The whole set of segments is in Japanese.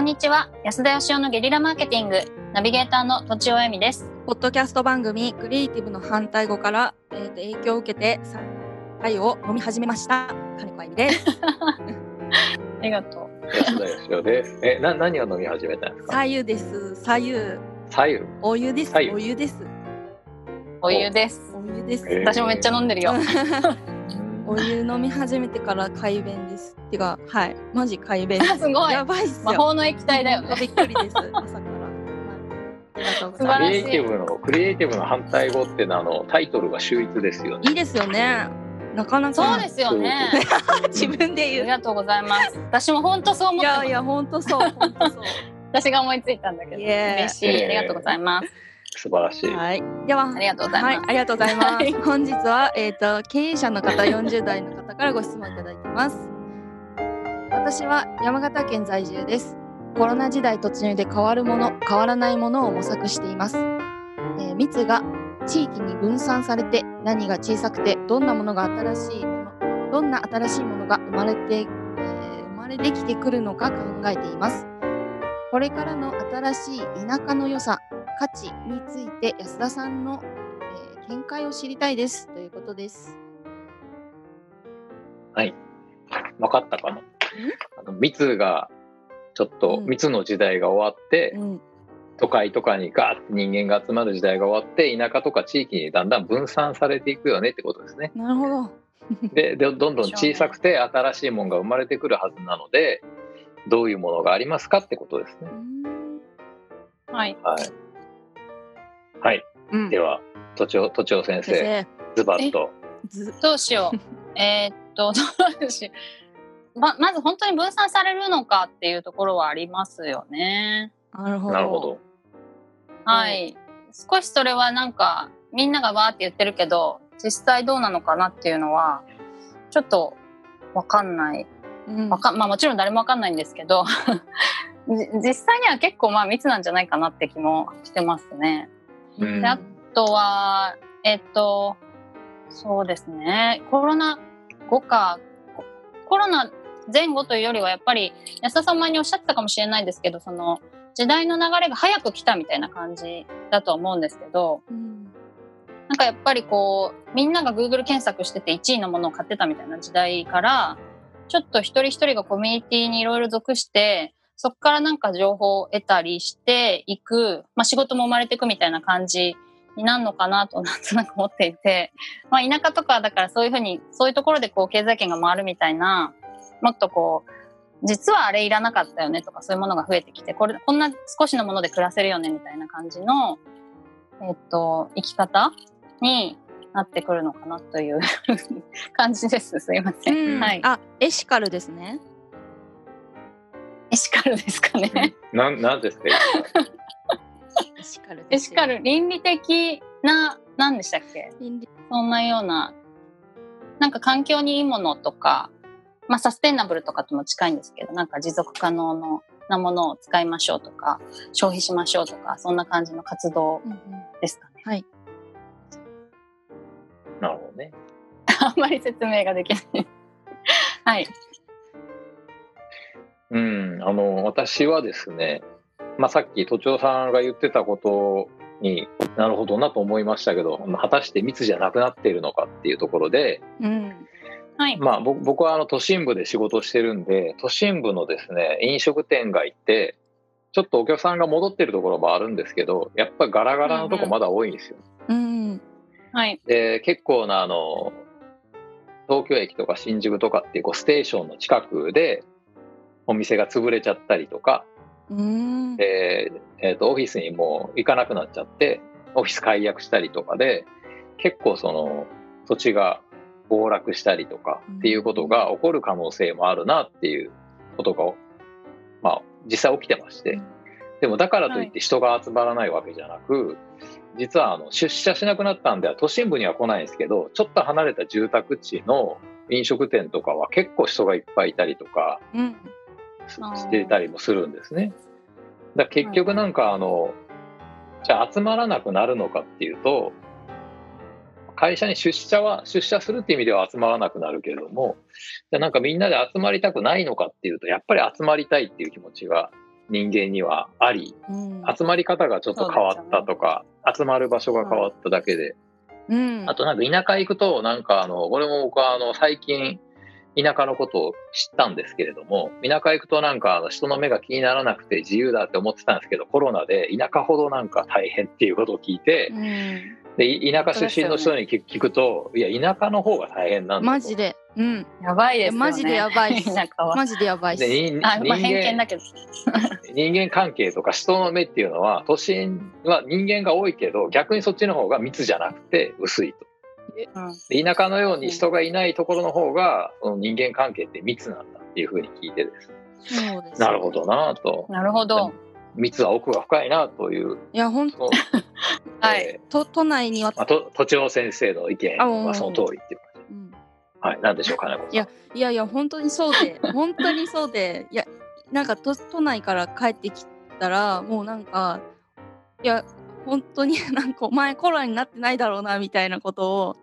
こんにちは。安田義雄のゲリラマーケティング。ナビゲーターの土地尾恵美です。ポッドキャスト番組クリエイティブの反対語から、えーと影響を受けてさ愛を飲み始めました。金子あゆみです。ありがとう。安田義雄です。え、な、何を飲み始めたんですか？左右です。左右左右。お湯です。お湯です。お湯です。お湯です、えー。私もめっちゃ飲んでるよ お湯飲み始めてから快便です。てかはい。マジ快便。すごい。やばいっすよ。魔法の液体だよね。びっくりです。朝から、クリエイティブの、クリエイティブの反対語ってあの、タイトルが秀逸ですよね。すいいですよね。なかなか。そうですよね。自分であ言う。りがとうございます。私も本当そう思ってます。いやいや本当そう本当そう。私が思いついたんだけど。嬉しい。ありがとうございます素晴らしい。はい。では、ありがとうございますはい、ありがとうございます。はい 本日は、えっ、と、経営者の方、40代の方からご質問いただいてます。私は山形県在住です。コロナ時代突入で変わるもの、変わらないものを模索しています。えー密が地域に分散されて、何が小さくて、どんなものが新しいもの、どんな新しいものが生まれて、えー生まれてきてくるのか考えています。これからの新しい田舎の良さ、価値について安田さんの、えー見解を知りたいですということです。分かったかな？あの密が、ちょっとうん密の時代が終わって、うん、都会とかにガーって人間が集まる時代が終わって、田舎とか地域にだんだん分散されていくよねってことですね。なるほど。で、でどんどん小さくて新しいものが生まれてくるはずなので、どういうものがありますかってことですねう。んはいはい。はい。うんでは、都庁、都庁先生、先ズバッと。どうしようえーっとどうしようままず本当に分散されるのかっていうところはありますよねなるほど。なるほど。はい少しそれはなんかみんながわーって言ってるけど実際どうなのかなっていうのはちょっとわかんないうんわかんまあもちろん誰もわかんないんですけど じ実際には結構まあ密なんじゃないかなって気もしてますね。うん。であとはえっとそうですね。コロナ後かココロナ前後というよりはやっぱり安田さん前におっしゃってたかもしれないですけどその時代の流れが早く来たみたいな感じだと思うんですけどうん。なんかやっぱりこうみんなが Google 検索してて1位のものを買ってたみたいな時代からちょっと一人一人がコミュニティにいろいろ属してそこからなんか情報を得たりしていく、まあ、仕事も生まれていくみたいな感じになるのかなとなんとなく 思っていて、まあ、田舎とかだからそういうふうにそういうところでこう経済圏が回るみたいなもっとこう実はあれいらなかったよねとかそういうものが増えてきてこれこんな少しのもので暮らせるよねみたいな感じの、えっと、生き方になってくるのかなという 感じです。すいません。うんはい。あ、エシカルですね。エシカルですかね。なん、なんですかエシカルエシカル、倫理的な、何でしたっけ？倫理そんなような、なんか環境にいいものとか、まあサステイナブルとかとも近いんですけど、なんか持続可能のなものを使いましょうとか、消費しましょうとか、そんな感じの活動うんうんですかね。はい。なるほどね。あんまり説明ができない。はい。うん、あの、私はですね、まあ、さっき都庁さんが言ってたことになるほどなと思いましたけど、果たして密じゃなくなっているのかっていうところで、うん。はい。まあ、僕僕はあの都心部で仕事をしてるんで、都心部のですね、飲食店街って、ちょっとお客さんが戻ってるところもあるんですけど、やっぱりガラガラのとこまだ多いんですよ。うん。はい。で、結構なあの、東京駅とか新宿とかっていうこうステーションの近くでお店が潰れちゃったりとか、うん。で、えー、とオフィスにもう行かなくなっちゃってオフィス解約したりとかで結構その土地が暴落したりとかっていうことが起こる可能性もあるなっていうことが、まあ、実際起きてましてでもだからといって人が集まらないわけじゃなく、実はあの出社しなくなったんでは都心部には来ないんですけどちょっと離れた住宅地の飲食店とかは結構人がいっぱいいたりとかうん。していたりもするんですね。だ結局なんかあの、じゃあ集まらなくなるのかっていうと、会社に出社は、出社するっていう意味では集まらなくなるけれども、じゃあなんかみんなで集まりたくないのかっていうと、やっぱり集まりたいっていう気持ちが人間にはあり、うん。集まり方がちょっと変わったとか、集まる場所が変わっただけで、うん。あとなんか田舎行くと、なんかあの、これも僕はあの、最近、田舎のことを知ったんですけれども、田舎行くとなんかあの人の目が気にならなくて自由だって思ってたんですけど、コロナで田舎ほどなんか大変っていうことを聞いてう、んで、い田舎出身の人に聞聞くと、いや、田舎の方が大変なんだと。マジでうんやばいですよね。マジでやばい田舎は。マジでやばいで人あ、まあ、偏見だけど。人間関係とか人の目っていうのは都心は人間が多いけど逆にそっちの方が密じゃなくて薄いとうんで田舎のように人がいないところの方がその人間関係って密なんだっていうふうに聞いてです。ねそうです。なるほどなと。なるほど。密は奥が深いなという。いやほんその はい。えー。と都内には。まあ、と都庁先生の意見はその通りっていう感じ。うん。はい。何でしょうかねいやいやいや本当にそうで 本当にそうで。いやなんか都都内から帰ってきたらもうなんかいや本当に なんかお前コロナになってないだろうなみたいなことを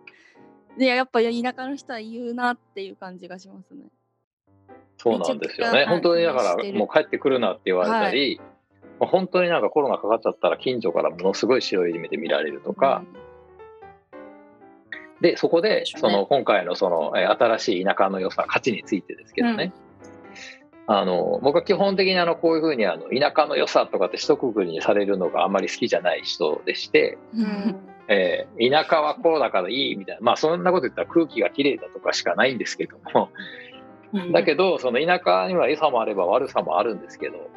でやっぱ田舎の人は言うなっていう感じがしますね。そうなんですよね。本当にだからもう帰ってくるなって言われたり、もう本当になんかコロナかかっちゃったら近所からものすごい白い目で見られるとか、でそこでその今回のそのえー新しい田舎の良さ価値についてですけどね、あの僕は基本的にあのこういうふうにあの田舎の良さとかって一括りにされるのがあんまり好きじゃない人でして、うん。うんえー田舎はこうだからいいみたいなまあそんなこと言ったら空気がきれいだとかしかないんですけども。だけどその田舎には良さもあれば悪さもあるんですけど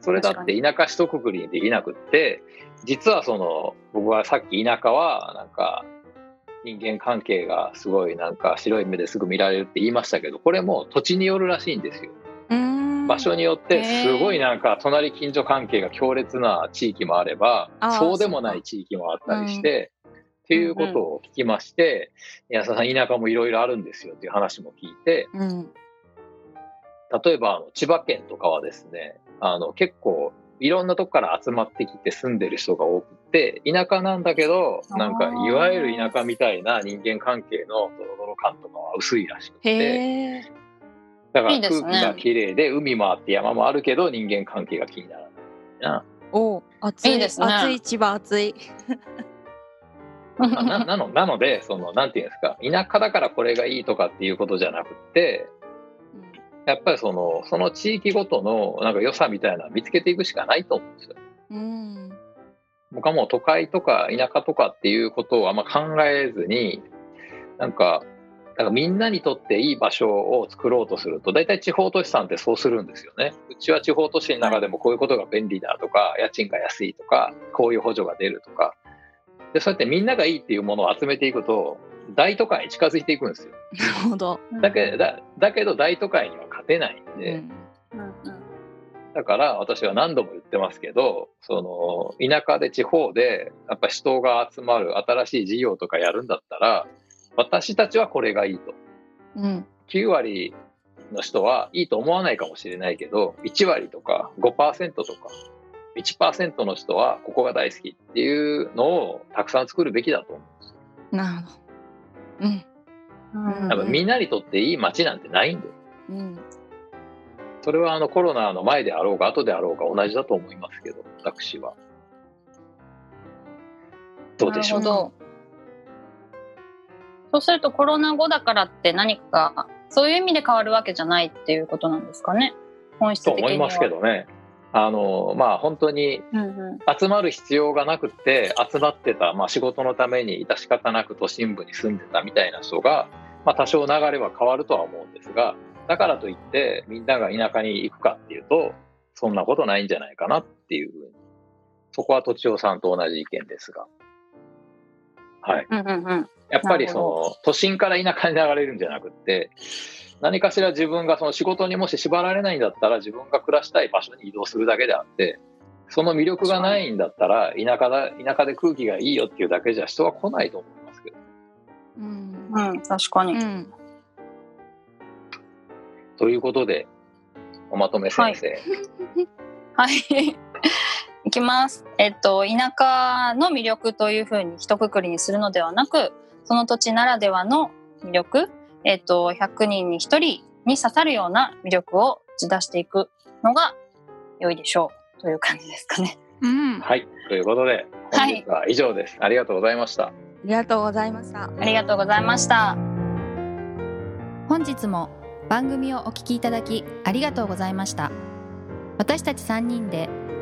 それだって田舎一括りにできなくって実はその僕はさっき田舎はなんか人間関係がすごいなんか白い目ですぐ見られるって言いましたけどこれも土地によるらしいんですよ。うん場所によってすごいなんか隣近所関係が強烈な地域もあればそうでもない地域もあったりしてっていうことを聞きまして安田さん田舎もいろいろあるんですよっていう話も聞いてうん。例えばあの千葉県とかはですねあの結構いろんなとこから集まってきて住んでる人が多くて田舎なんだけどなんかいわゆる田舎みたいな人間関係のドロドロ感とかは薄いらしくてだから空気が綺麗で海もあって山もあるけど人間関係が気にならないなお暑いいいですね暑い千葉暑い。あ ななのなのでそのなんていうんですか田舎だからこれがいいとかっていうことじゃなくってやっぱりそのその地域ごとのなんか良さみたいなのは見つけていくしかないと思うんですよ。うん僕はもう都会とか田舎とかっていうことをあんま考えずになんかなんかみんなにとっていい場所を作ろうとすると大体地方都市さんってそうするんですよね。うちは地方都市の中でもこういうことが便利だとか家賃が安いとかこういう補助が出るとかでそうやってみんながいいっていうものを集めていくと大都会に近づいていくんですよ。なるほど。だけだだけど大都会には勝てないんで。うんうんうんだから私は何度も言ってますけど、その田舎で地方でやっぱ人が集まる新しい事業とかやるんだったら、私たちはこれがいいと。うん9割の人はいいと思わないかもしれないけど、1割とか5%とか1%の人はここが大好きっていうのをたくさん作るべきだと思うんですよ。なるほど。うんうん多分みんなにとっていい街なんてないんで、うんそれはあのコロナの前であろうが後であろうが同じだと思いますけど、私は。どうでしょうか？そうするとコロナ後だからって何かそういう意味で変わるわけじゃないっていうことなんですかね本質的には。と思いますけどね。あのまあ本当に集まる必要がなくて集まってた、まあ、仕事のために致し方なく都心部に住んでたみたいな人が、まあ、多少流れは変わるとは思うんですがだからといってみんなが田舎に行くかっていうとそんなことないんじゃないかなっていうふうにそこはとちおさんと同じ意見ですが。はい、うんうんうん。やっぱりその都心から田舎に流れるんじゃなくって何かしら自分がその仕事にもし縛られないんだったら自分が暮らしたい場所に移動するだけであってその魅力がないんだったら田舎だ田舎で空気がいいよっていうだけじゃ人は来ないと思いますけど。うん。うん確かに、うん。ということでおまとめ先生、はい。いきます。えっと、田舎の魅力というふうに一括りにするのではなく、その土地ならではの魅力、えっと、100人に1人に刺さるような魅力を打ち出していくのが良いでしょうという感じですかね。うん。あはい。ということで、本日は以上です。ありがとうございました。りがとうございました。ありがとうございました。本日も番組をお聞きいただきありがとうございました私たち3人で